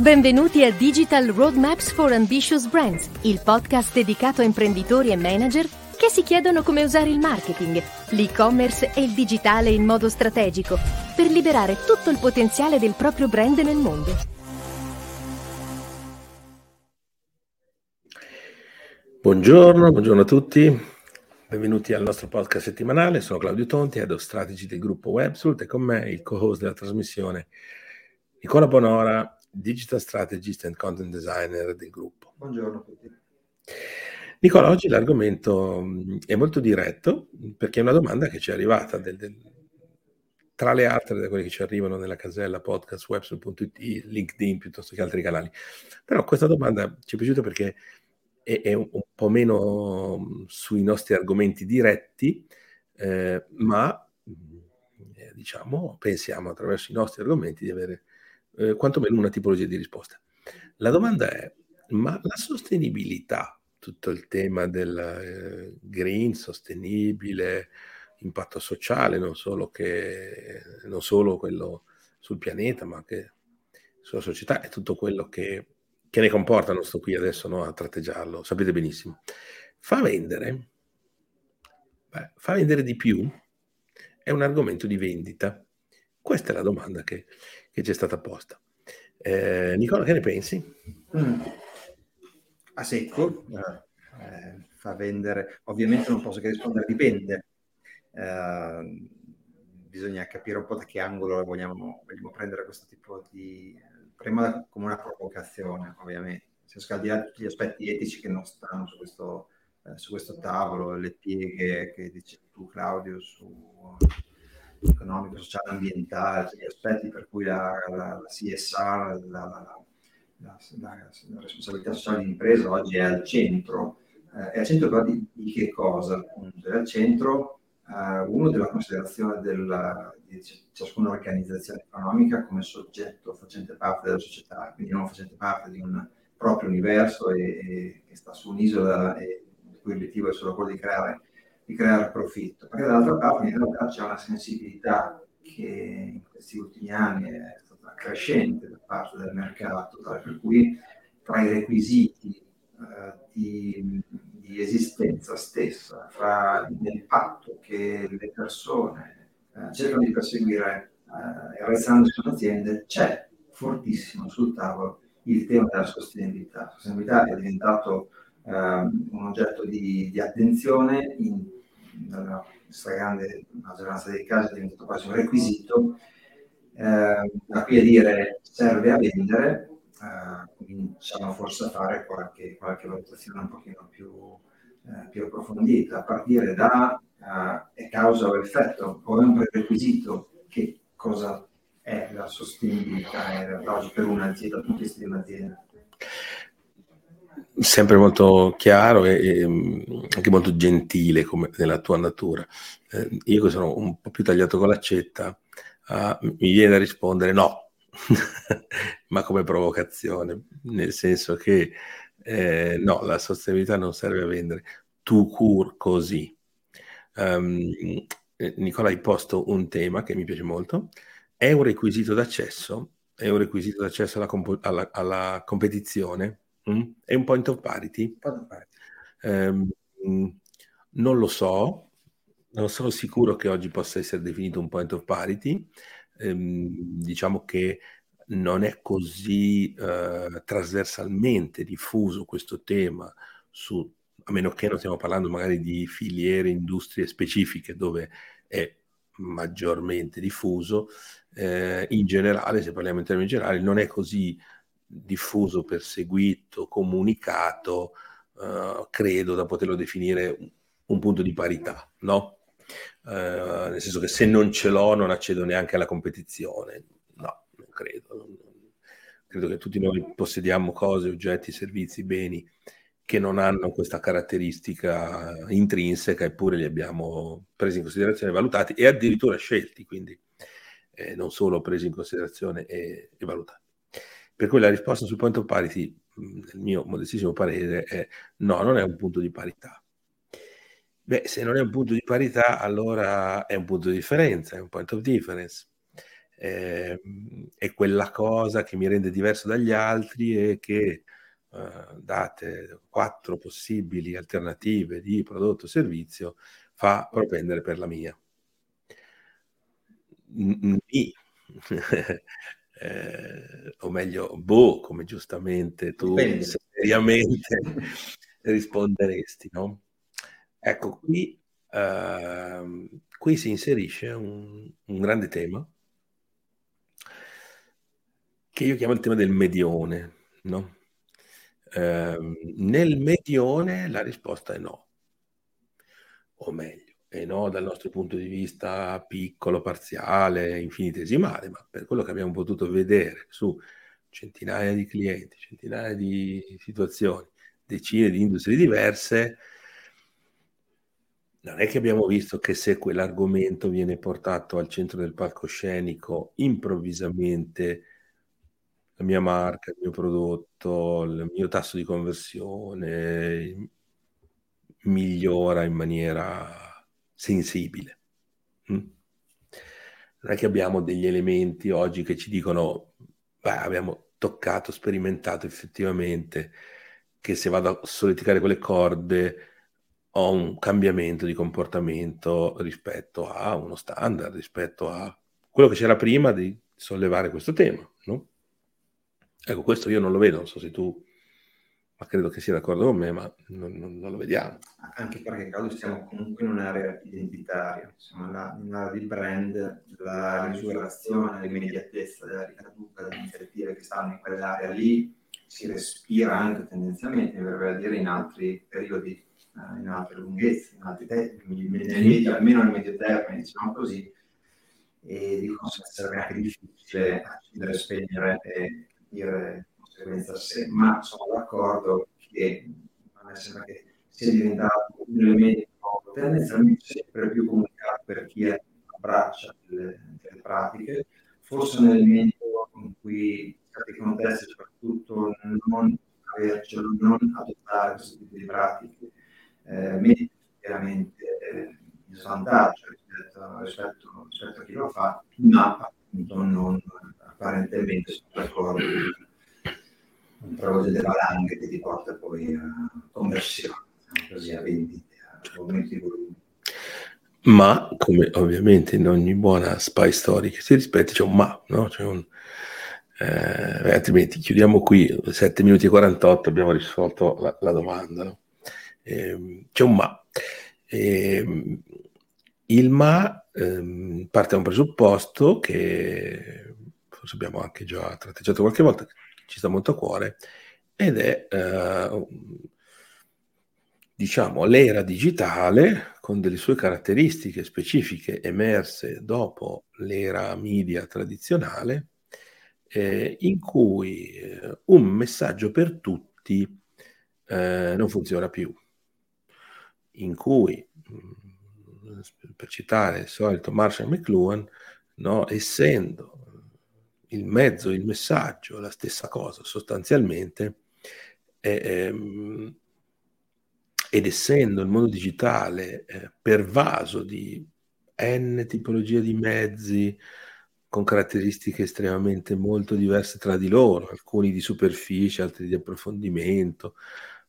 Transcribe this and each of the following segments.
Benvenuti a Digital Roadmaps for Ambitious Brands, il podcast dedicato a imprenditori e manager che si chiedono come usare il marketing, l'e-commerce e il digitale in modo strategico per liberare tutto il potenziale del proprio brand nel mondo. Buongiorno, buongiorno a tutti. Benvenuti al nostro podcast settimanale. Sono Claudio Tonti, Head of Strategy del gruppo Websult e con me il co-host della trasmissione Nicola Bonora, Digital Strategist and Content Designer del gruppo. Buongiorno a tutti. Nicola, oggi l'argomento mm, è molto diretto perché è una domanda che ci è arrivata del, del, tra le altre da quelle che ci arrivano nella casella podcast website.it, LinkedIn piuttosto che altri canali. Però questa domanda ci è piaciuta perché è, è un, un, po' meno mm, sui nostri argomenti diretti, eh, ma eh, diciamo pensiamo attraverso i nostri argomenti di avere eh, quantomeno una tipologia di risposta. La domanda è, ma la sostenibilità, tutto il tema del eh, green, sostenibile, impatto sociale, non solo, che, non solo quello sul pianeta, ma anche sulla società e tutto quello che, che ne comporta, non sto qui adesso no, a tratteggiarlo, sapete benissimo. Fa vendere, beh, fa vendere di più, è un argomento di vendita. Questa è la domanda che, che ci è stata posta. Eh, Nicola, che ne pensi? Mm. A secco, eh, fa vendere, ovviamente non posso che rispondere, dipende. Eh, bisogna capire un po' da che angolo vogliamo, vogliamo prendere questo tipo di... prima come una provocazione, ovviamente. Se scaldiamo tutti gli aspetti etici che non stanno su questo, eh, su questo tavolo, le pieghe che dici tu Claudio su economico, sociale, ambientale, gli aspetti per cui la, la, la CSR, la, la, responsabilità sociale di impresa oggi è al centro. Eh, è al centro di, di che cosa? Appunto? È al centro eh, uno della considerazione del, di ciascuna organizzazione economica come soggetto facente parte della società, quindi non facente parte di un proprio universo e, e che sta su un'isola e il cui obiettivo è solo quello di creare di creare profitto, perché dall'altra parte in realtà c'è una sensibilità che in questi ultimi anni è stata crescente da parte del mercato, per cui tra i requisiti eh, di, di, esistenza stessa, fra l'impatto che le persone eh, cercano di perseguire eh, realizzandosi in aziende, c'è fortissimo sul tavolo il tema della sostenibilità. La sostenibilità è diventato eh, un oggetto di, di attenzione in nella stragrande maggioranza dei casi è diventato quasi un requisito, eh, da qui a dire serve a vendere, eh, cominciamo forse a fare qualche, qualche valutazione un pochino più, eh, più approfondita, a partire da eh, è causa o effetto o è un prerequisito che cosa è la sostenibilità oggi per un'azienda, dal punto di di un'azienda sempre molto chiaro e, e, anche molto gentile come nella tua natura. Eh, io che sono un po' più tagliato con l'accetta, uh, mi viene da rispondere no, ma come provocazione, nel senso che eh, no, la sostenibilità non serve a vendere, tu cur così. Um, Nicola hai posto un tema che mi piace molto, è un requisito d'accesso, è un requisito d'accesso alla, comp- alla, alla competizione Mm? È un point of parity? Um, non lo so, non sono sicuro che oggi possa essere definito un point of parity. Um, diciamo che non è così uh, trasversalmente diffuso questo tema, su, a meno che non stiamo parlando magari di filiere, industrie specifiche dove è maggiormente diffuso. Eh, in generale, se parliamo in termini generali, non è così diffuso, perseguito, comunicato, uh, credo da poterlo definire un, un punto di parità, no? Uh, nel senso che se non ce l'ho non accedo neanche alla competizione. No, non credo. Credo che tutti noi possediamo cose, oggetti, servizi, beni che non hanno questa caratteristica intrinseca, eppure li abbiamo presi in considerazione, valutati e addirittura scelti, quindi eh, non solo presi in considerazione e, e valutati. Per cui la risposta sul point of parity, nel mio modestissimo parere, è no, non è un punto di parità. Beh, se non è un punto di parità, allora è un punto di differenza, è un point of difference. eh, è quella cosa che mi rende diverso dagli altri e che eh, date quattro possibili alternative di prodotto o servizio fa propendere per la mia. Ni. eh, o meglio, boh, come giustamente tu Dipende. seriamente risponderesti, no? Ecco, qui, uh, qui si inserisce un, un, grande tema che io chiamo il tema del medione, no? Uh, nel medione la risposta è no, o meglio, e no dal nostro punto di vista piccolo, parziale, infinitesimale, ma per quello che abbiamo potuto vedere su centinaia di clienti, centinaia di situazioni, decine di industrie diverse, non è che abbiamo visto che se quell'argomento viene portato al centro del palcoscenico, improvvisamente la mia marca, il mio prodotto, il mio tasso di conversione migliora in maniera sensibile. Mm? Non è che abbiamo degli elementi oggi che ci dicono, beh, abbiamo toccato, sperimentato effettivamente che se vado a solleticare quelle corde ho un cambiamento di comportamento rispetto a uno standard, rispetto a quello che c'era prima di sollevare questo tema. No? Ecco, questo io non lo vedo, non so se tu ma credo che sia d'accordo con me, ma non, non, non lo vediamo. Anche perché credo siamo comunque in un'area identitaria, siamo in un'area di brand, la misurazione, l'immediatezza della ricaduta delle iniziative che stanno in quell'area lì si respira anche tendenzialmente, mi verrebbe a dire, in altri periodi, eh, in altre lunghezze, in altri tempi, almeno nel medio termine, diciamo così, e di conseguenza sarebbe anche difficile accendere spegnere e dire conseguenza sé, ma sono d'accordo che a me sembra che sia diventato un elemento tendenzialmente sempre più comunicato per chi abbraccia delle, delle pratiche, forse un elemento in cui certi contesti soprattutto non avercelo, non adottare questo tipo di pratiche eh, mette veramente eh, in svantaggio rispetto, rispetto, rispetto, a chi lo fa, ma appunto non apparentemente sono d'accordo un delle valanghe che ti porta poi a conversione, così a vendite, a aumenti di volume. Ma, come ovviamente in ogni buona spy story che si rispetti, c'è un ma, no? C'è un, eh, altrimenti chiudiamo qui, 7 minuti e 48, abbiamo risolto la, la domanda. No? Eh, c'è un ma. Eh, il ma ehm, parte da un presupposto che forse abbiamo anche già tratteggiato qualche volta, ci sta molto a cuore, ed è eh, diciamo l'era digitale con delle sue caratteristiche specifiche emerse dopo l'era media tradizionale, eh, in cui eh, un messaggio per tutti eh, non funziona più, in cui, mm, per citare il solito Marshall McLuhan, no, essendo il mezzo, il messaggio, la stessa cosa sostanzialmente, ehm, ed essendo il mondo digitale eh, pervaso di n tipologie di mezzi con caratteristiche estremamente molto diverse tra di loro, alcuni di superficie, altri di approfondimento,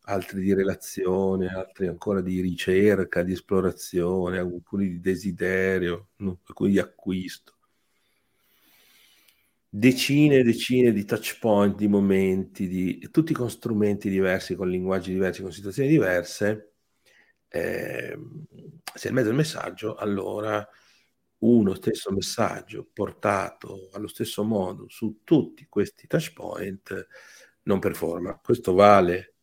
altri di relazione, altri ancora di ricerca, di esplorazione, alcuni di desiderio, alcuni di acquisto decine e decine di touch point, di momenti, di, tutti con strumenti diversi, con linguaggi diversi, con situazioni diverse, eh, se il mezzo il messaggio, allora uno stesso messaggio portato allo stesso modo su tutti questi touch point non performa. Questo vale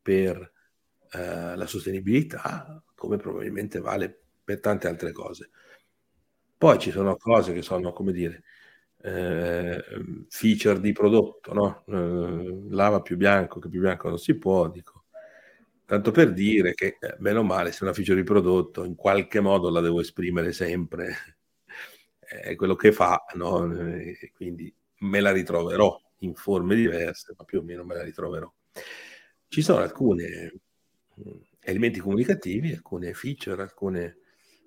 per eh, la sostenibilità, come probabilmente vale per tante altre cose. Poi ci sono cose che sono, come dire, eh, feature di prodotto, no? Eh, lava più bianco che più bianco non si può, dico. Tanto per dire che, eh, meno male, se una feature di prodotto in qualche modo la devo esprimere sempre, è quello che fa, no? Quindi me la ritroverò in forme diverse, ma più o meno me la ritroverò. Ci sono alcuni mm, elementi comunicativi, alcune feature, alcune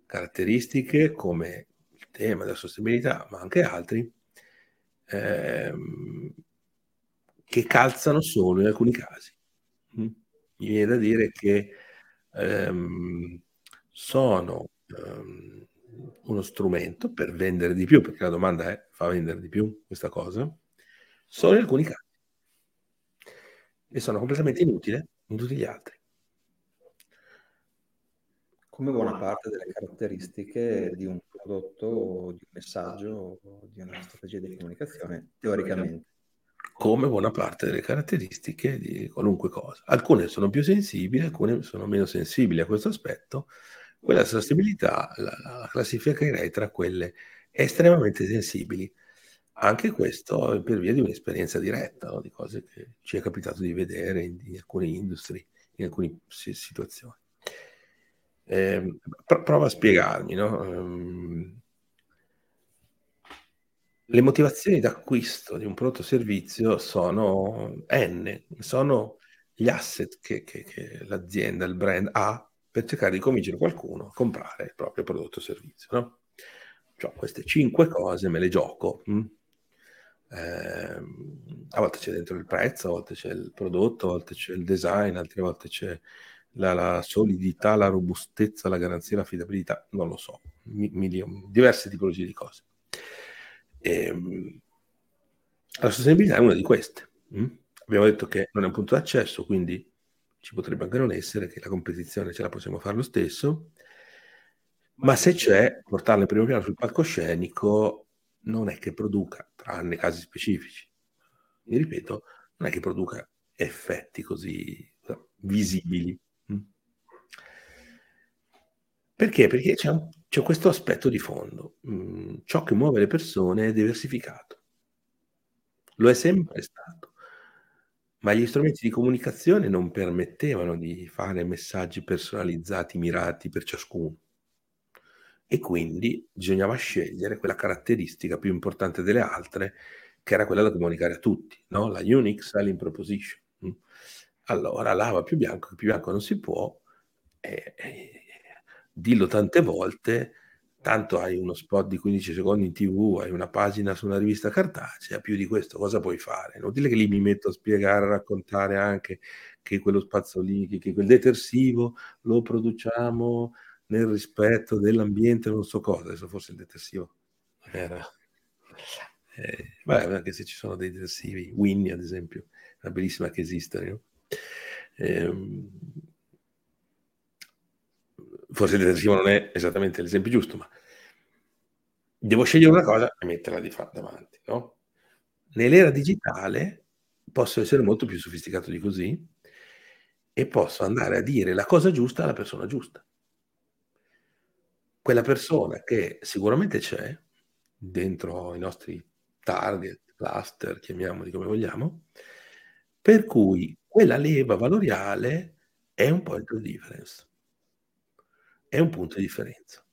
caratteristiche come il tema della sostenibilità, ma anche altri, ehm, che calzano solo in alcuni casi. Mm? Mi viene da dire che ehm, sono ehm, uno strumento per vendere di più, perché la domanda è fa vendere di più questa cosa, solo in alcuni casi. E sono completamente inutile in tutti gli altri. Come buona parte delle caratteristiche di un prodotto, di un messaggio, di una strategia di comunicazione, teoricamente come buona parte delle caratteristiche di qualunque cosa. Alcune sono più sensibili, alcune sono meno sensibili a questo aspetto. Quella sensibilità la, la classificherei tra quelle estremamente sensibili. Anche questo per via di un'esperienza diretta, no? di cose che ci è capitato di vedere in, in alcune industrie, in alcune situazioni. Eh, prova a spiegarmi, no? Um, le motivazioni d'acquisto di un prodotto o servizio sono N, sono gli asset che, che, che, l'azienda, il brand ha per cercare di convincere qualcuno a comprare il proprio prodotto o servizio. No? Cioè, queste cinque cose me le gioco. Eh, a volte c'è dentro il prezzo, a volte c'è il prodotto, a volte c'è il design, altre volte c'è la, la solidità, la robustezza, la garanzia, l'affidabilità, non lo so, mi, milioni, diverse tipologie di cose. E, ehm, la sostenibilità è una di queste. Mm? Abbiamo detto che non è un punto d'accesso, quindi ci potrebbe anche non essere, che la competizione ce la possiamo fare lo stesso, ma se c'è, portarla in primo piano sul palcoscenico non è che produca, tranne casi specifici, mi ripeto, non è che produca effetti così visibili. Perché? Perché c'è, un, c'è, questo aspetto di fondo. Mm, ciò che muove le persone è diversificato. Lo è sempre stato. Ma gli strumenti di comunicazione non permettevano di fare messaggi personalizzati, mirati per ciascuno. E quindi bisognava scegliere quella caratteristica più importante delle altre, che era quella da comunicare a tutti, no? la unique selling proposition. Mm. Allora, lava più bianco, più bianco non si può, e, e dillo tante volte, tanto hai uno spot di 15 secondi in tv, hai una pagina su una rivista cartacea, più di questo cosa puoi fare? Inutile che lì mi metto a spiegare, a raccontare anche che quello spazio lì, che, quel detersivo lo produciamo nel rispetto dell'ambiente, non so cosa, adesso forse il detersivo era... Eh, vabbè, anche se ci sono dei detersivi, Winnie ad esempio, una bellissima che esiste, no? eh, forse il detersivo non è esattamente l'esempio giusto, ma devo scegliere una cosa e metterla di fatto davanti. No? Nell'era digitale posso essere molto più sofisticato di così e posso andare a dire la cosa giusta alla persona giusta. Quella persona che sicuramente c'è dentro i nostri target, cluster, chiamiamoli come vogliamo, per cui quella leva valoriale è un point of difference è un punto di differenza.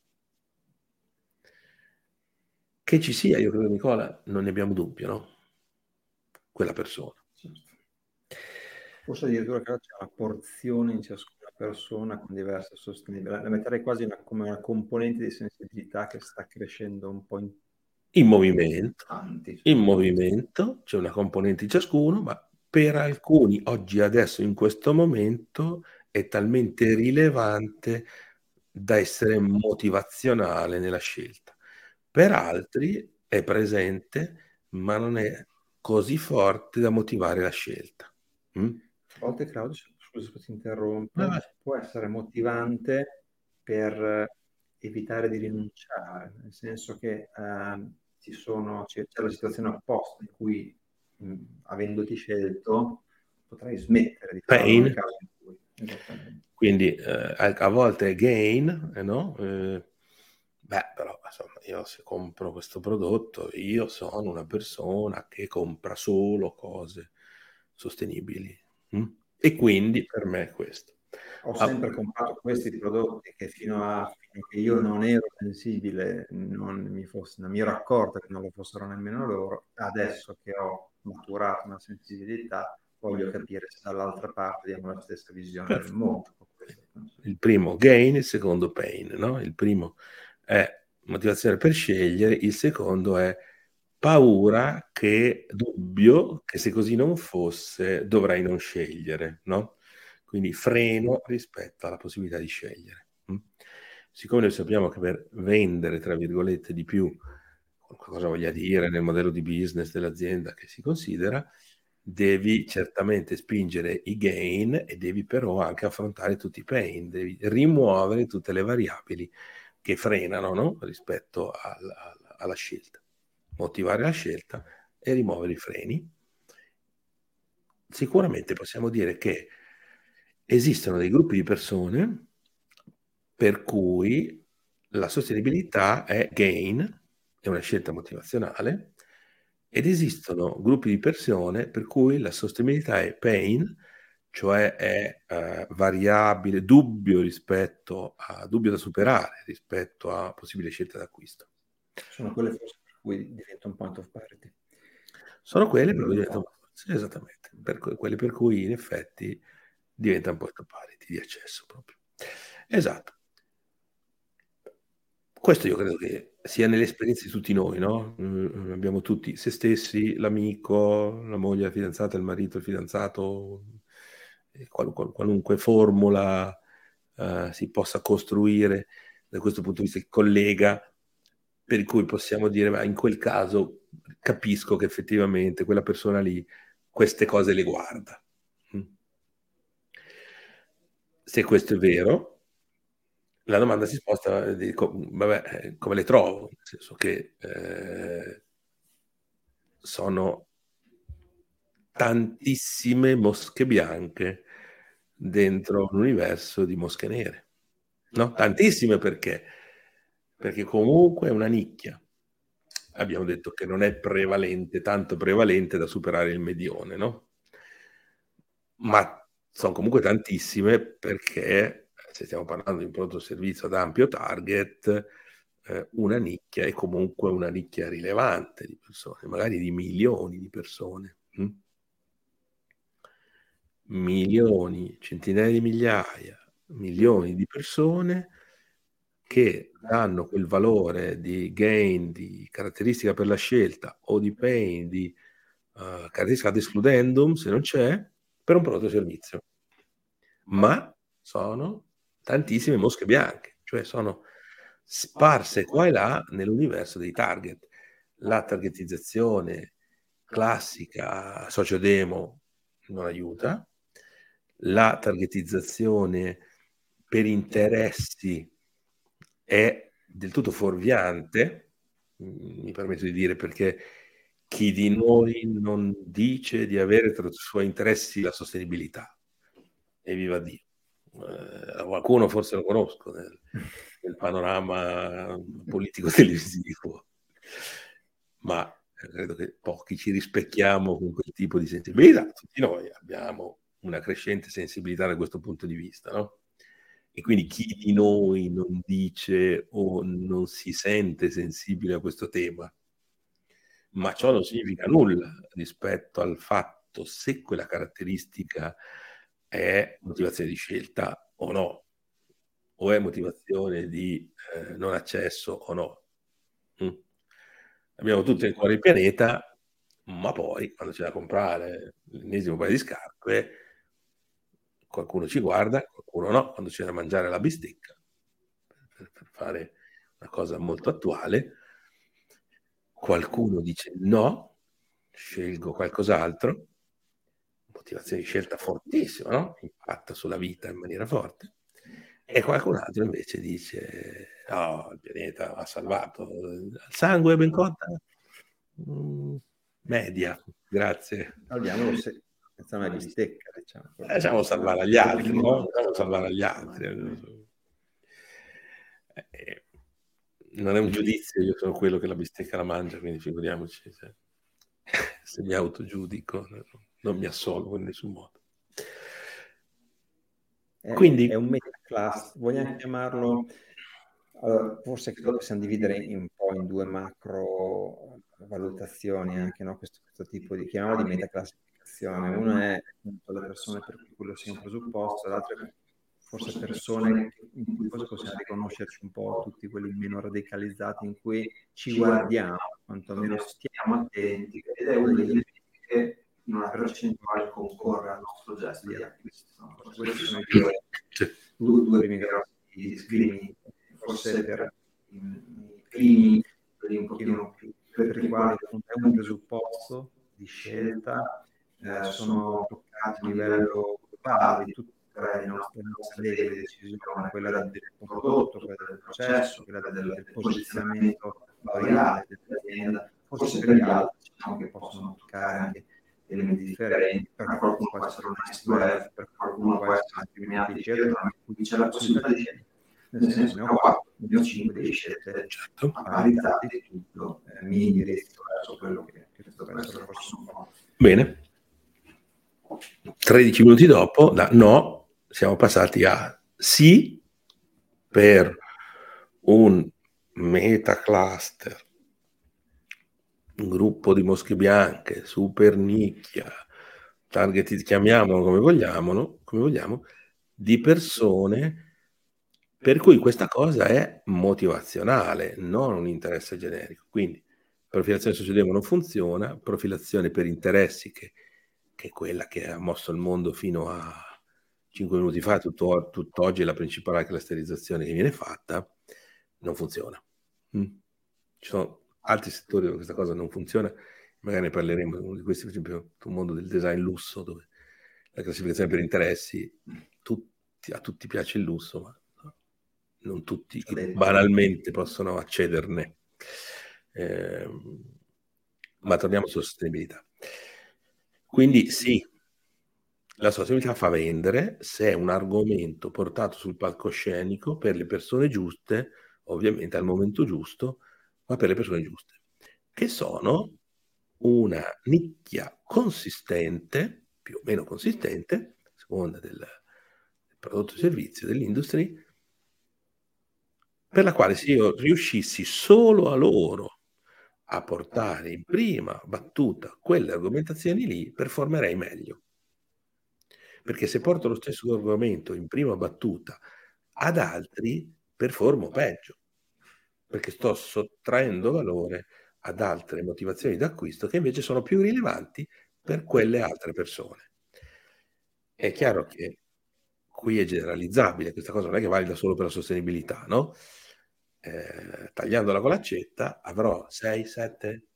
Che ci sia, io credo Nicola, non ne abbiamo dubbio, no? Quella persona. Forse addirittura che c'è una porzione in ciascuna persona con diverse sostenibilità. La metterei quasi una, come una componente di sensibilità che sta crescendo un po' in, in movimento. Tanti, cioè. In movimento, c'è una componente in ciascuno, ma per alcuni oggi, adesso, in questo momento, è talmente rilevante da essere motivazionale nella scelta. Per altri è presente, ma non è così forte da motivare la scelta. Mm? A volte, Claudio, scusa se ti interrompo, ah, può essere motivante per evitare di rinunciare, nel senso che eh, ci sono, c'è, c'è, la situazione opposta in cui, mh, avendoti scelto, potrai smettere di fare Pain. Quindi eh, a, volte è gain, eh, no? Eh, beh, però insomma, io se compro questo prodotto, io sono una persona che compra solo cose sostenibili. Hm? E quindi per me è questo. Ho sempre ah, comprato questi prodotti che fino a che io non ero sensibile, non mi, fosse, non mi ero accorto che non lo fossero nemmeno loro. Adesso che ho maturato una sensibilità, voglio capire se dall'altra parte abbiamo la stessa visione Perfetto. del mondo. Il primo gain, il secondo pain. No? Il primo è motivazione per scegliere, il secondo è paura che, dubbio che se così non fosse dovrai non scegliere, no? Quindi freno rispetto alla possibilità di scegliere. Mm? Siccome noi sappiamo che per vendere, tra virgolette, di più, cosa voglia dire nel modello di business dell'azienda che si considera, devi certamente spingere i gain e devi però anche affrontare tutti i pain, devi rimuovere tutte le variabili che frenano no? rispetto alla, alla scelta, motivare la scelta e rimuovere i freni. Sicuramente possiamo dire che esistono dei gruppi di persone per cui la sostenibilità è gain, è una scelta motivazionale, ed esistono gruppi di persone per cui la sostenibilità è pain, cioè è eh, variabile, dubbio rispetto a dubbio da superare rispetto a possibile scelta d'acquisto. Sono quelle forse per cui diventa un point of parity. Sono quelle per cui diventa un sì, esattamente, per quelle per cui in effetti diventa un point of parity di accesso proprio. Esatto. Questo io credo che sia nelle esperienze di tutti noi, no? Mm, abbiamo tutti se stessi, l'amico, la moglie, la fidanzata, il marito, il fidanzato, qual, qual, qualunque formula uh, si possa costruire da questo punto di vista, il collega, per cui possiamo dire, ma in quel caso capisco che effettivamente quella persona lì queste cose le guarda. Mm. Se questo è vero, la domanda si sposta, dico, vabbè, eh, come le trovo? Nel senso che eh, sono tantissime mosche bianche dentro l'universo di mosche nere. No? Tantissime perché? Perché comunque è una nicchia. Abbiamo detto che non è prevalente, tanto prevalente da superare il medione, no? Ma sono comunque tantissime perché se stiamo parlando di un prodotto servizio ad ampio target, eh, una nicchia è comunque una nicchia rilevante di persone, magari di milioni di persone. Hm? Milioni, centinaia di migliaia, milioni di persone che danno quel valore di gain, di caratteristica per la scelta o di pain, di uh, caratteristica ad excludendum, se non c'è, per un prodotto servizio. Ma sono tantissime mosche bianche, cioè sono sparse qua e là nell'universo dei target. La targetizzazione classica socio-demo non aiuta, la targetizzazione per interessi è del tutto fuorviante, mi permetto di dire perché chi di noi non dice di avere tra i suoi interessi la sostenibilità. E viva Dio eh, qualcuno forse lo conosco nel, nel panorama politico televisivo, ma credo che pochi ci rispecchiamo con quel tipo di sensibilità. Tutti noi abbiamo una crescente sensibilità da questo punto di vista, no? E quindi chi di noi non dice o non si sente sensibile a questo tema, ma ciò non significa nulla rispetto al fatto se quella caratteristica è motivazione di scelta o no, o è motivazione di eh, non accesso o no. Mm. Abbiamo tutto in cuore il pianeta, ma poi quando c'è da comprare l'ennesimo paio di scarpe, qualcuno ci guarda, qualcuno no, quando c'è da mangiare la bistecca, per, per fare una cosa molto attuale, qualcuno dice no, scelgo qualcos'altro, motivazione di scelta fortissima, no? impatta sulla vita in maniera forte. E qualcun altro invece dice: No, il pianeta va salvato. Il sangue ben cotta? Mm, media, grazie. Abbiamo se... una bistecca, diciamo. Lasciamo salvare agli altri, no? Lasciamo salvare agli altri. Eh, non è un giudizio, io sono quello che la bistecca la mangia, quindi figuriamoci se, se mi autogiudico non mi assolvo in nessun modo. È, Quindi, è un metaclass, vogliamo chiamarlo, allora, forse che possiamo dividere un po' in due macro valutazioni anche no? questo, questo, tipo di, chiamiamolo di metaclassificazione. Uno è appunto le persone per cui quello sia un presupposto, l'altro è forse persone in cui forse possiamo riconoscerci un po' tutti quelli meno radicalizzati in cui ci guardiamo, quantomeno stiamo attenti ed è uno degli elementi che in una percentuale concorre al nostro gesto di acquisto. Questi sono i due, due, due primi grossi discrimini, forse per i primi, un pochino più per i quali è un presupposto di scelta, eh, sono toccati a livello globale di tutte le nostre, nostre di decisione, quella del prodotto, quella del processo, quella del, del posizionamento valoriale dell'azienda, forse per gli altri diciamo che possono toccare anche elementi differenti, per qualcuno può essere un nice to have, per qualcuno può essere un determinati eccetera, ma qui c'è la possibilità di scegliere. Nel senso, ne ho 4, ne ho 5 di scelte certo. a parità di tutto, eh, mi indirizzo verso quello che, che penso che fosse un po'. Bene. 13 minuti dopo, da no, siamo passati a sì per un metacluster, gruppo di mosche bianche, super nicchia, target, chiamiamolo come vogliamo, come vogliamo, di persone per cui questa cosa è motivazionale, non un interesse generico. Quindi profilazione sociodemo non funziona, profilazione per interessi, che, che, è quella che ha mosso il mondo fino a 5 minuti fa, tutto, tutt'oggi è la principale clusterizzazione che viene fatta, non funziona. Mm. Ci sono altri settori dove questa cosa non funziona, magari ne parleremo, uno di questi per esempio il mondo del design lusso, dove la classificazione per interessi, tutti, a tutti piace il lusso, ma non tutti banalmente possono accederne. Eh, ma torniamo sulla sostenibilità. Quindi sì, la sostenibilità fa vendere se è un argomento portato sul palcoscenico per le persone giuste, ovviamente al momento giusto, ma per le persone giuste, che sono una nicchia consistente, più o meno consistente, a seconda del, prodotto e servizio dell'industria, per la quale se io riuscissi solo a loro a portare in prima battuta quelle argomentazioni lì, performerei meglio. Perché se porto lo stesso argomento in prima battuta ad altri, performo peggio perché sto sottraendo valore ad altre motivazioni d'acquisto che invece sono più rilevanti per quelle altre persone. È chiaro che qui è generalizzabile, questa cosa non è che valida solo per la sostenibilità, no? Eh, tagliandola con l'accetta avrò 6, 7,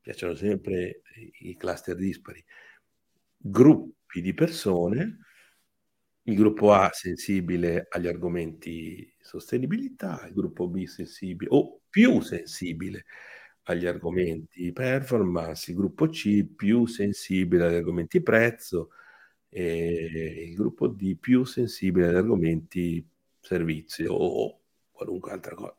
piacciono sempre i cluster dispari, gruppi di persone il gruppo A sensibile agli argomenti sostenibilità, il gruppo B sensibile o più sensibile agli argomenti performance, il gruppo C più sensibile agli argomenti prezzo e il gruppo D più sensibile agli argomenti servizio o qualunque altra cosa.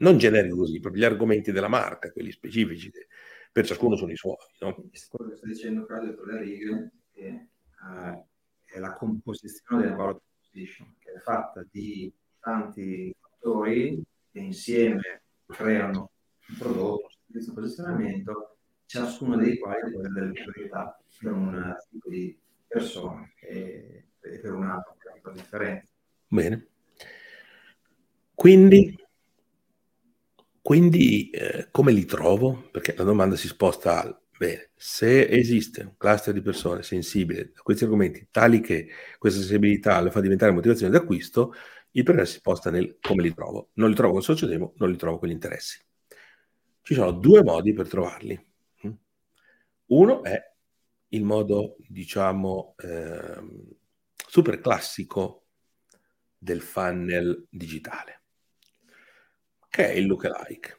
Non generico così, proprio gli argomenti della marca, quelli specifici, che per ciascuno sono i suoi. No? Quello che sto dicendo Claudio per le righe che uh, è la composizione del value proposition, che è fatta di tanti fattori che insieme creano un prodotto, un servizio, un posizionamento, ciascuno dei quali deve avere delle priorità per un tipo di persona e per un altro tipo differente. Bene. Quindi, quindi eh, come li trovo? Perché la domanda si sposta Bene, se esiste un cluster di persone sensibili a questi argomenti, tali che questa sensibilità le fa diventare motivazione d'acquisto, il problema si sposta nel come li trovo. Non li trovo con sociodemo, non li trovo con gli interessi. Ci sono due modi per trovarli. Uno è il modo, diciamo, eh, super classico del funnel digitale, che è il lookalike.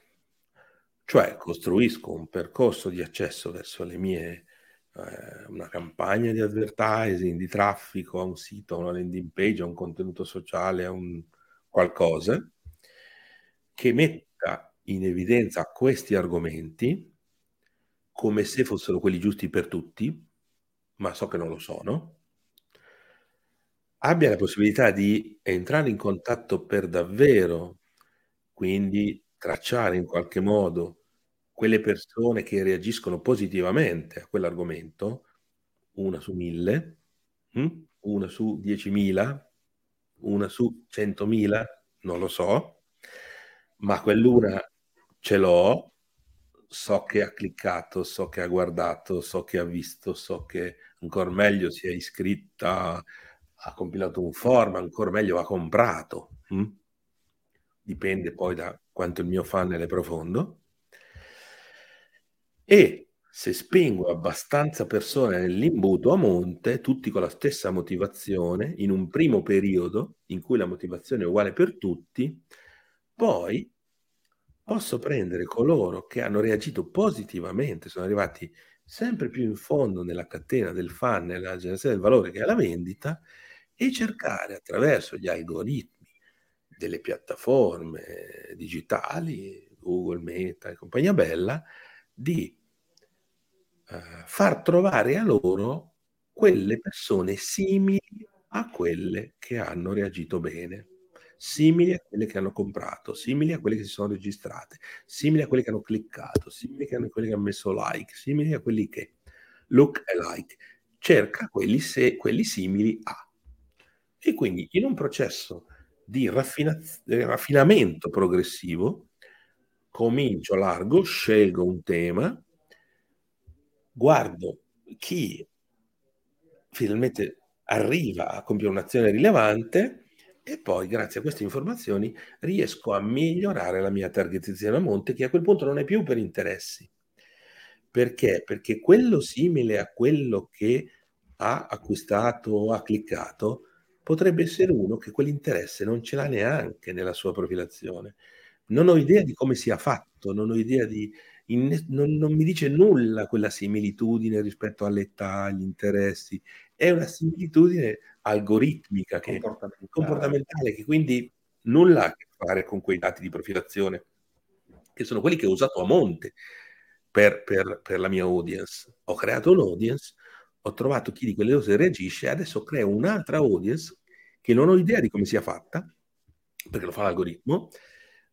Cioè costruisco un percorso di accesso verso le mie, eh, una campagna di advertising, di traffico, a un sito, a una landing page, a un contenuto sociale, a un qualcosa che metta in evidenza questi argomenti come se fossero quelli giusti per tutti, ma so che non lo sono, abbia la possibilità di entrare in contatto per davvero, quindi tracciare in qualche modo quelle persone che reagiscono positivamente a quell'argomento, una su mille, hm? una su diecimila, una su 100.000, non lo so, ma quell'una ce l'ho, so che ha cliccato, so che ha guardato, so che ha visto, so che ancora meglio si è iscritta, ha compilato un form, ancora meglio ha comprato. Hm? Dipende poi da quanto il mio funnel è profondo. E se spingo abbastanza persone nell'imbuto a monte, tutti con la stessa motivazione, in un primo periodo in cui la motivazione è uguale per tutti, poi posso prendere coloro che hanno reagito positivamente, sono arrivati sempre più in fondo nella catena del fan, nella generazione del valore che è la vendita, e cercare attraverso gli algoritmi delle piattaforme digitali, Google, Meta e compagnia bella, di uh, far trovare a loro quelle persone simili a quelle che hanno reagito bene simili a quelle che hanno comprato, simili a quelle che si sono registrate, simili a quelle che hanno cliccato, simili a quelle che hanno messo like, simili a quelli che look alike. Cerca quelli, se, quelli simili a. E quindi in un processo di raffina- raffinamento progressivo, comincio largo, scelgo un tema, guardo chi finalmente arriva a compiere un'azione rilevante e poi, grazie a queste informazioni, riesco a migliorare la mia targetizzazione a monte, che a quel punto non è più per interessi. Perché? Perché quello simile a quello che ha acquistato o ha cliccato potrebbe essere uno che quell'interesse non ce l'ha neanche nella sua profilazione. Non ho idea di come sia fatto, non ho idea di... In, non, non, mi dice nulla quella similitudine rispetto all'età, agli interessi. È una similitudine algoritmica, che, comportamentale. comportamentale, che quindi nulla ha a che fare con quei dati di profilazione, che sono quelli che ho usato a monte per, per, per la mia audience. Ho creato un'audience, ho trovato chi di quelle cose reagisce, adesso creo un'altra audience che non ho idea di come sia fatta, perché lo fa l'algoritmo,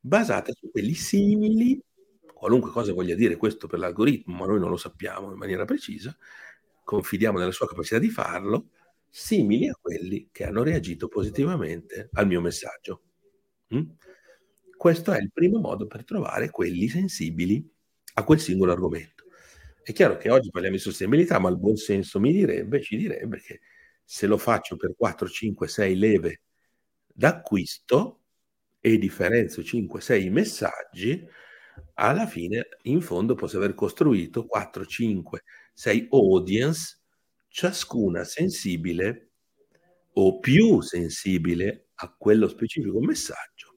basata su quelli simili, qualunque cosa voglia dire questo per l'algoritmo, ma noi non lo sappiamo in maniera precisa, confidiamo nella sua capacità di farlo, simili a quelli che hanno reagito positivamente al mio messaggio. Mm? Questo è il primo modo per trovare quelli sensibili a quel singolo argomento. È chiaro che oggi parliamo di sostenibilità, ma il buon senso mi direbbe, ci direbbe che se lo faccio per 4, 5, 6 leve d'acquisto e differenzo 5, 6 messaggi, alla fine in fondo posso aver costruito 4, 5, 6 audience ciascuna sensibile o più sensibile a quello specifico messaggio,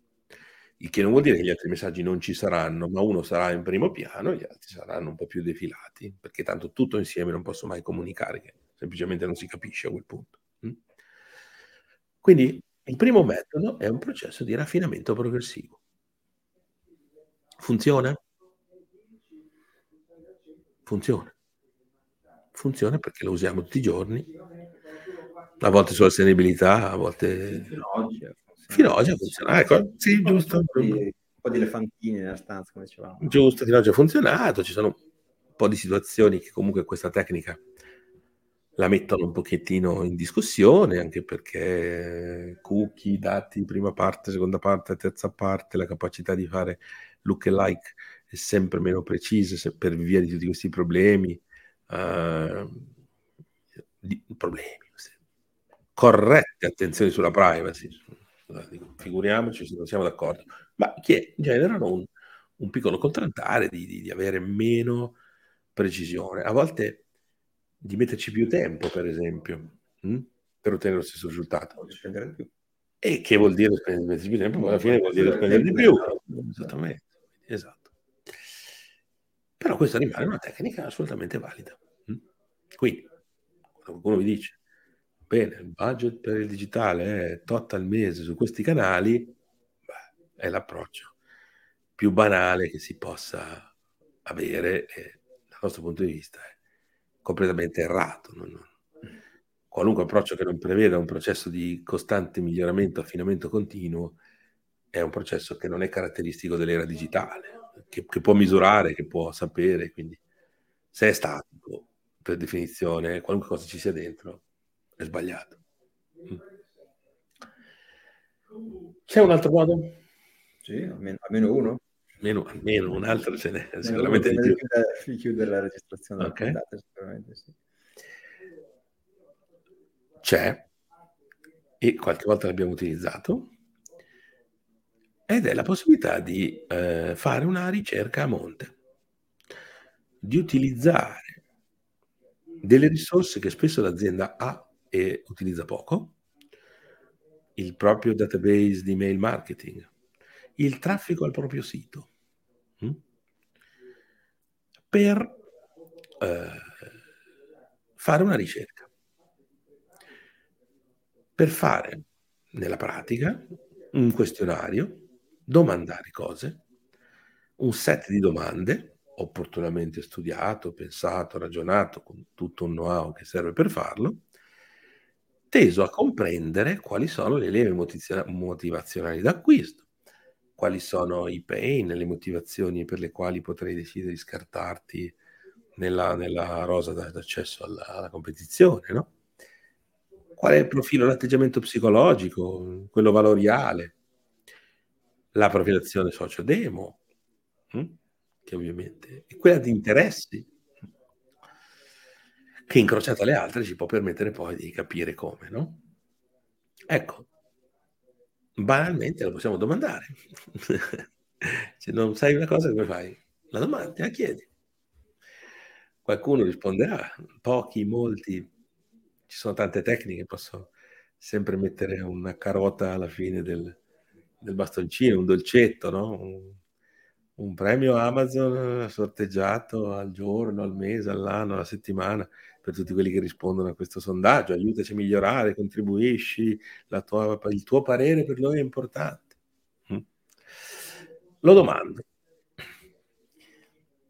il che non vuol dire che gli altri messaggi non ci saranno, ma uno sarà in primo piano e gli altri saranno un po' più defilati, perché tanto tutto insieme non posso mai comunicare, che semplicemente non si capisce a quel punto. Mm? Quindi il primo metodo è un processo di raffinamento progressivo. Funziona? Funziona funziona perché lo usiamo tutti i giorni, a volte sulla sostenibilità, a volte... Fino ad oggi. Funzionato, ecco, sì, giusto. Un po' di, un po' di elefantini nella stanza, come dicevamo. Giusto, fino ad oggi ha funzionato, ci sono un po' di situazioni che comunque questa tecnica la mettono un pochettino in discussione, anche perché cookie, dati, prima parte, seconda parte, terza parte, la capacità di fare look alike è sempre meno precisa per via di tutti questi problemi uh, di problemi, corrette attenzioni sulla privacy. Figuriamoci se non siamo d'accordo, ma che generano un, un piccolo contraltare di, di, di, avere meno precisione, a volte di metterci più tempo, per esempio, mh? Hm, per ottenere lo stesso risultato. E che vuol dire spendere più tempo? Alla fine vuol dire spendere di più. Esattamente, esatto. Però questa rimane una tecnica assolutamente valida. Mm? Quindi, qualcuno vi dice, bene, il budget per il digitale è tot al mese su questi canali, beh, è l'approccio più banale che si possa avere e dal nostro punto di vista è completamente errato. Non, non. Qualunque approccio che non preveda un processo di costante miglioramento, affinamento continuo, è un processo che non è caratteristico dell'era digitale che, che, può misurare, che può sapere, quindi se è statico, per definizione, qualunque cosa ci sia dentro, è sbagliato. Mm. C'è un altro modo? Sì, almeno, almeno uno. Almeno, almeno, un altro ce n'è, sicuramente di più. chiudere la registrazione okay. sicuramente sì. C'è, e qualche volta l'abbiamo utilizzato, ed è la possibilità di eh, fare una ricerca a monte, di utilizzare delle risorse che spesso l'azienda ha e utilizza poco, il proprio database di mail marketing, il traffico al proprio sito, hm? per eh, fare una ricerca, per fare nella pratica un questionario domandare cose, un set di domande opportunamente studiato, pensato, ragionato, con tutto un know-how che serve per farlo, teso a comprendere quali sono le leve motivazionali d'acquisto, quali sono i pain, le motivazioni per le quali potrei decidere di scartarti nella, nella rosa d'accesso alla, alla competizione, no? Qual è il profilo, l'atteggiamento psicologico, quello valoriale, la profilazione socio-demo, hm? che ovviamente è quella di interessi, che incrociata alle altre ci può permettere poi di capire come, no? Ecco, banalmente lo possiamo domandare. Se non sai una cosa, come fai? La domanda, la chiedi. Qualcuno risponderà, pochi, molti, ci sono tante tecniche, posso sempre mettere una carota alla fine del, del bastoncino, un dolcetto, no? Un, un, premio Amazon sorteggiato al giorno, al mese, all'anno, alla settimana per tutti quelli che rispondono a questo sondaggio. Aiutaci a migliorare, contribuisci, tua, il tuo parere per noi è importante. Mm. Lo domando.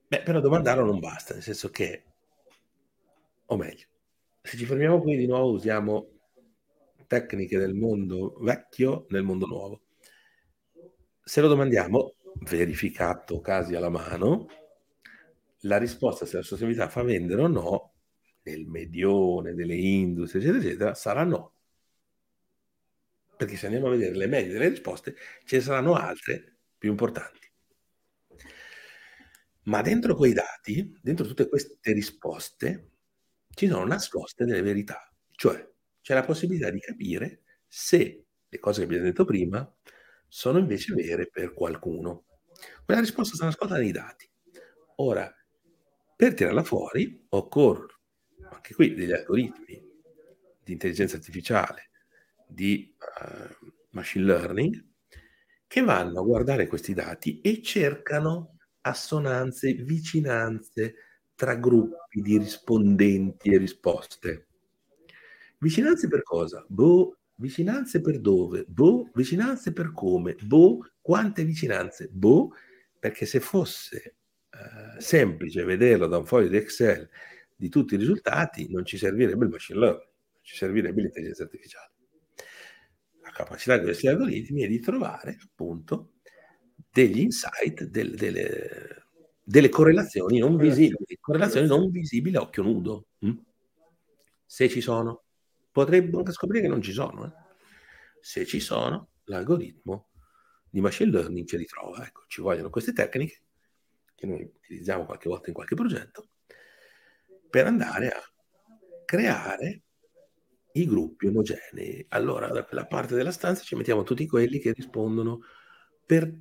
Beh, però domandarlo non basta, nel senso che, o meglio, se ci fermiamo qui di nuovo usiamo tecniche del mondo vecchio nel mondo nuovo se lo domandiamo, verificato casi alla mano, la risposta se la sostenibilità fa vendere o no, nel medione delle industrie, eccetera, eccetera, sarà no. Perché se andiamo a vedere le medie delle risposte, ce ne saranno altre più importanti. Ma dentro quei dati, dentro tutte queste risposte, ci sono nascoste delle verità. Cioè, c'è la possibilità di capire se le cose che abbiamo detto prima sono invece vere per qualcuno. Quella risposta sta nascosta nei dati. Ora, per tirarla fuori occorre anche qui degli algoritmi di intelligenza artificiale, di uh, machine learning, che vanno a guardare questi dati e cercano assonanze, vicinanze tra gruppi di rispondenti e risposte. Vicinanze per cosa? Boh, Vicinanze per dove? Boh, vicinanze per come? Boh, quante vicinanze? Boh, perché se fosse eh, semplice vederlo da un foglio di Excel di tutti i risultati, non ci servirebbe il machine learning, ci servirebbe l'intelligenza artificiale. La capacità di questi algoritmi è di trovare appunto degli insight, del, delle, delle, correlazioni non visibili, correlazioni non visibili a occhio nudo. Hm? Se ci sono. Potremmo anche scoprire che non ci sono. Eh. Se ci sono, l'algoritmo di machine learning ce li trova. Ecco, ci vogliono queste tecniche che noi utilizziamo qualche volta in qualche progetto per andare a creare i gruppi omogenei. Allora, da quella parte della stanza ci mettiamo tutti quelli che rispondono per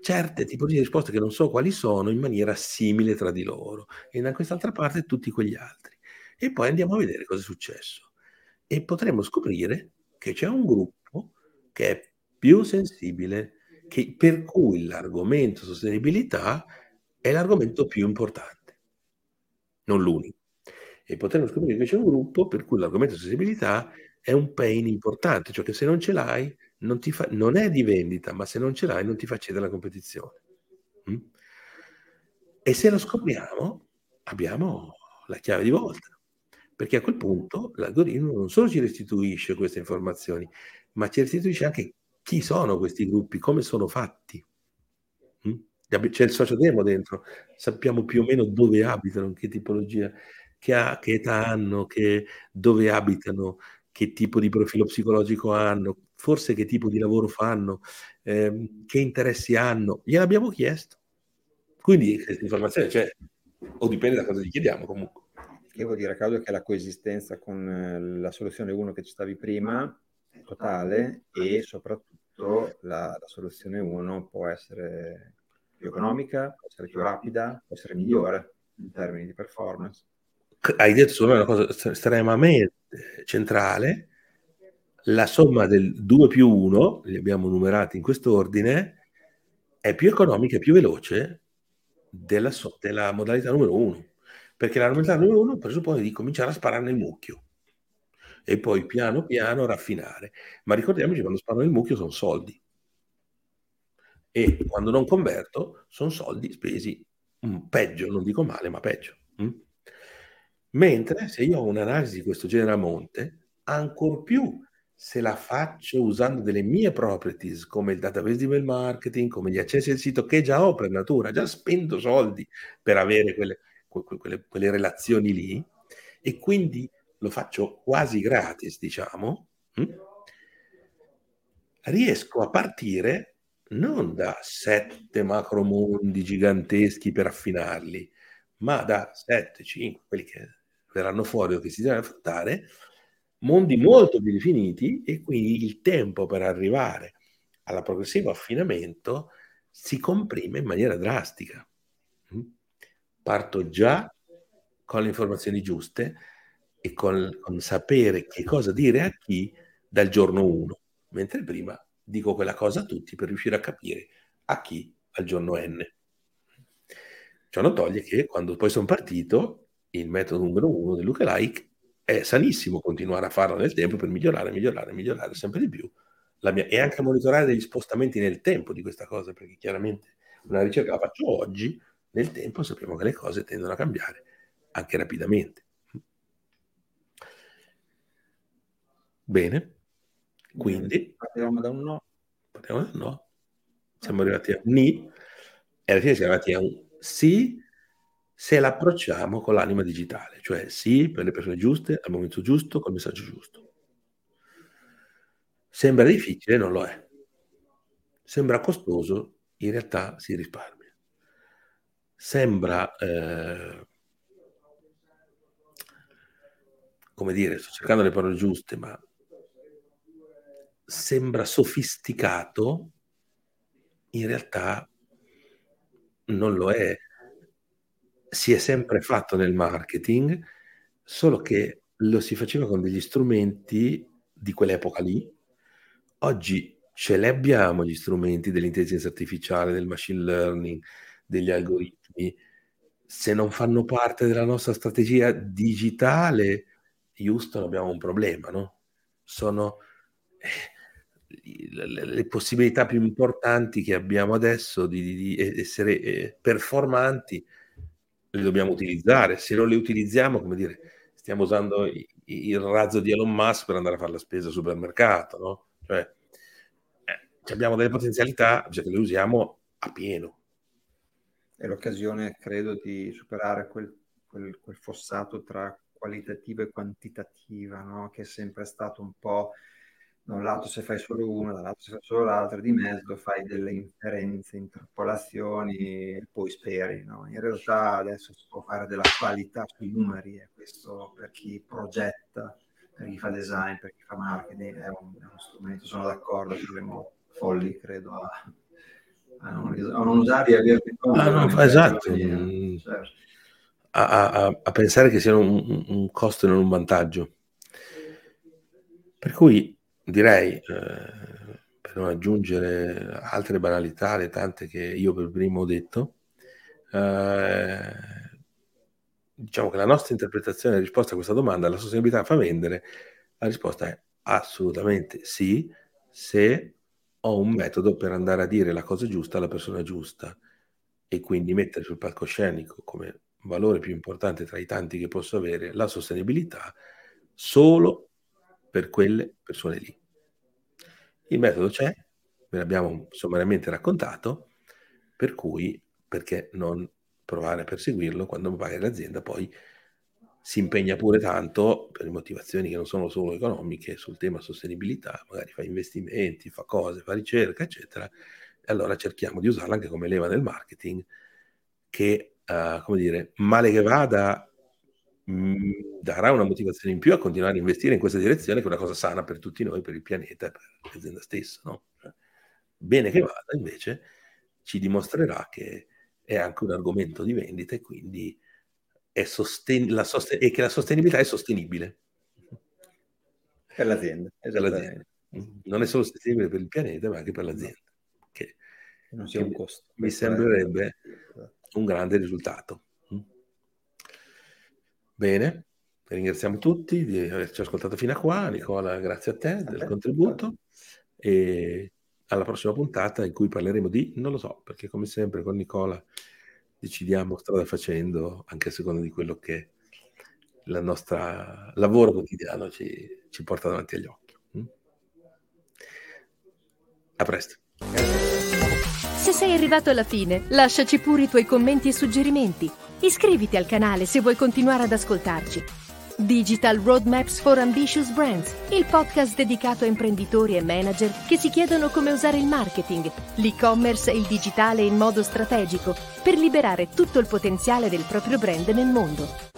certe tipologie di risposte che non so quali sono in maniera simile tra di loro e da quest'altra parte tutti quegli altri. E poi andiamo a vedere cosa è successo e potremmo scoprire che c'è un gruppo che è più sensibile, che, per cui l'argomento sostenibilità è l'argomento più importante, non l'unico. E potremmo scoprire che c'è un gruppo per cui l'argomento sostenibilità è un pain importante, cioè che se non ce l'hai non, ti fa, non è di vendita, ma se non ce l'hai non ti fa cedere la competizione. Mm? E se lo scopriamo abbiamo la chiave di volta perché a quel punto l'algoritmo non solo ci restituisce queste informazioni, ma ci restituisce anche chi sono questi gruppi, come sono fatti. Mm? C'è il socio demo dentro, sappiamo più o meno dove abitano, che tipologia, che, ha, che età hanno, che, dove abitano, che tipo di profilo psicologico hanno, forse che tipo di lavoro fanno, ehm, che interessi hanno, gliel'abbiamo chiesto. Quindi questa informazione c'è, o dipende da cosa gli chiediamo comunque. Vuol dire, Claudio, che la coesistenza con eh, la soluzione 1 che ci stavi prima è totale e soprattutto la, la soluzione 1 può essere più economica, può essere più rapida, può essere migliore in termini di performance. Hai detto solo una cosa estremamente centrale, la somma del 2 più 1, li abbiamo numerati in quest'ordine, è più economica e più veloce della, della modalità numero 1 perché la normalità numero uno presuppone di cominciare a sparare nel mucchio e poi piano piano raffinare. Ma ricordiamoci quando sparo nel mucchio sono soldi e quando non converto sono soldi spesi mm, peggio, non dico male, ma peggio. Mm? Mentre se io ho un'analisi di questo genere a monte, ancor più se la faccio usando delle mie properties come il database di mail marketing, come gli accessi al sito che già ho per natura, già spendo soldi per avere quelle quelle, quelle relazioni lì e quindi lo faccio quasi gratis, diciamo, hm? riesco a partire non da sette macromondi giganteschi per affinarli, ma da sette, cinque, quelli che verranno fuori o che si devono affrontare, mondi molto più definiti e quindi il tempo per arrivare alla progressivo affinamento si comprime in maniera drastica parto già con le informazioni giuste e con, con sapere che cosa dire a chi dal giorno 1, mentre prima dico quella cosa a tutti per riuscire a capire a chi al giorno n. Ciò non toglie che quando poi sono partito, il metodo numero uno del lookalike è sanissimo continuare a farlo nel tempo per migliorare, migliorare, migliorare sempre di più mia, e anche monitorare degli spostamenti nel tempo di questa cosa, perché chiaramente una ricerca la faccio oggi, nel tempo sappiamo che le cose tendono a cambiare anche rapidamente. Bene, quindi partiamo da un no. Partiamo da un no. Siamo arrivati a un ni e alla fine siamo arrivati a un sì se l'approcciamo con l'anima digitale, cioè sì per le persone giuste, al momento giusto, col messaggio giusto. Sembra difficile, non lo è. Sembra costoso, in realtà si risparmia sembra, eh, come dire, sto cercando le parole giuste, ma sembra sofisticato, in realtà non lo è. Si è sempre fatto nel marketing, solo che lo si faceva con degli strumenti di quell'epoca lì. Oggi ce li abbiamo gli strumenti dell'intelligenza artificiale, del machine learning, degli algoritmi se non fanno parte della nostra strategia digitale, Houston abbiamo un problema, no? Sono eh, le, possibilità più importanti che abbiamo adesso di, di, essere eh, performanti, le dobbiamo utilizzare. Se non le utilizziamo, come dire, stiamo usando il, razzo di Elon Musk per andare a fare la spesa al supermercato, no? Cioè, eh, abbiamo delle potenzialità, cioè che le usiamo a pieno è l'occasione, credo, di superare quel, quel, quel fossato tra qualitativa e quantitativa, no? che è sempre stato un po' da un lato se fai solo uno, dall'altro se fai solo l'altro, di mezzo fai delle inferenze, interpolazioni e poi speri. No? In realtà adesso si può fare della qualità sui numeri e questo per chi progetta, per chi fa design, per chi fa marketing è un, è uno strumento, sono d'accordo, saremo folli credo a a non, a non usare e averli ah, no, esatto mm. certo. a, a, a, pensare che siano un, un, costo e non un vantaggio per cui direi eh, per non aggiungere altre banalità le tante che io per primo ho detto eh, diciamo che la nostra interpretazione e risposta a questa domanda la sostenibilità fa vendere la risposta è assolutamente sì se ho un metodo per andare a dire la cosa giusta alla persona giusta e quindi mettere sul palcoscenico come valore più importante tra i tanti che posso avere la sostenibilità solo per quelle persone lì. Il metodo c'è, ve l'abbiamo sommariamente raccontato, per cui perché non provare a perseguirlo quando magari l'azienda poi si impegna pure tanto per motivazioni che non sono solo economiche sul tema sostenibilità, magari fa investimenti, fa cose, fa ricerca, eccetera, e allora cerchiamo di usarla anche come leva del marketing che, uh, come dire, male che vada, mh, mm, darà una motivazione in più a continuare a investire in questa direzione, che è una cosa sana per tutti noi, per il pianeta e per l'azienda stessa. No? Bene che vada, invece, ci dimostrerà che è anche un argomento di vendita e quindi sosten- sosten- e che la sostenibilità è sostenibile. Per l'azienda. Per l'azienda. Non è solo sostenibile per il pianeta, ma anche per l'azienda. Che, non sia un costo. Mi sembrerebbe un grande risultato. Bene, ringraziamo tutti di averci ascoltato fino a qua. Nicola, grazie a te a del te. contributo. E alla prossima puntata in cui parleremo di, non lo so, perché come sempre con Nicola decidiamo strada facendo, anche a seconda di quello che il nostro lavoro quotidiano ci, ci, porta davanti agli occhi. Mm? A presto. Se sei arrivato alla fine, lasciaci pure i tuoi commenti e suggerimenti. Iscriviti al canale se vuoi continuare ad ascoltarci. Digital Roadmaps for Ambitious Brands, il podcast dedicato a imprenditori e manager che si chiedono come usare il marketing, l'e-commerce e il digitale in modo strategico per liberare tutto il potenziale del proprio brand nel mondo.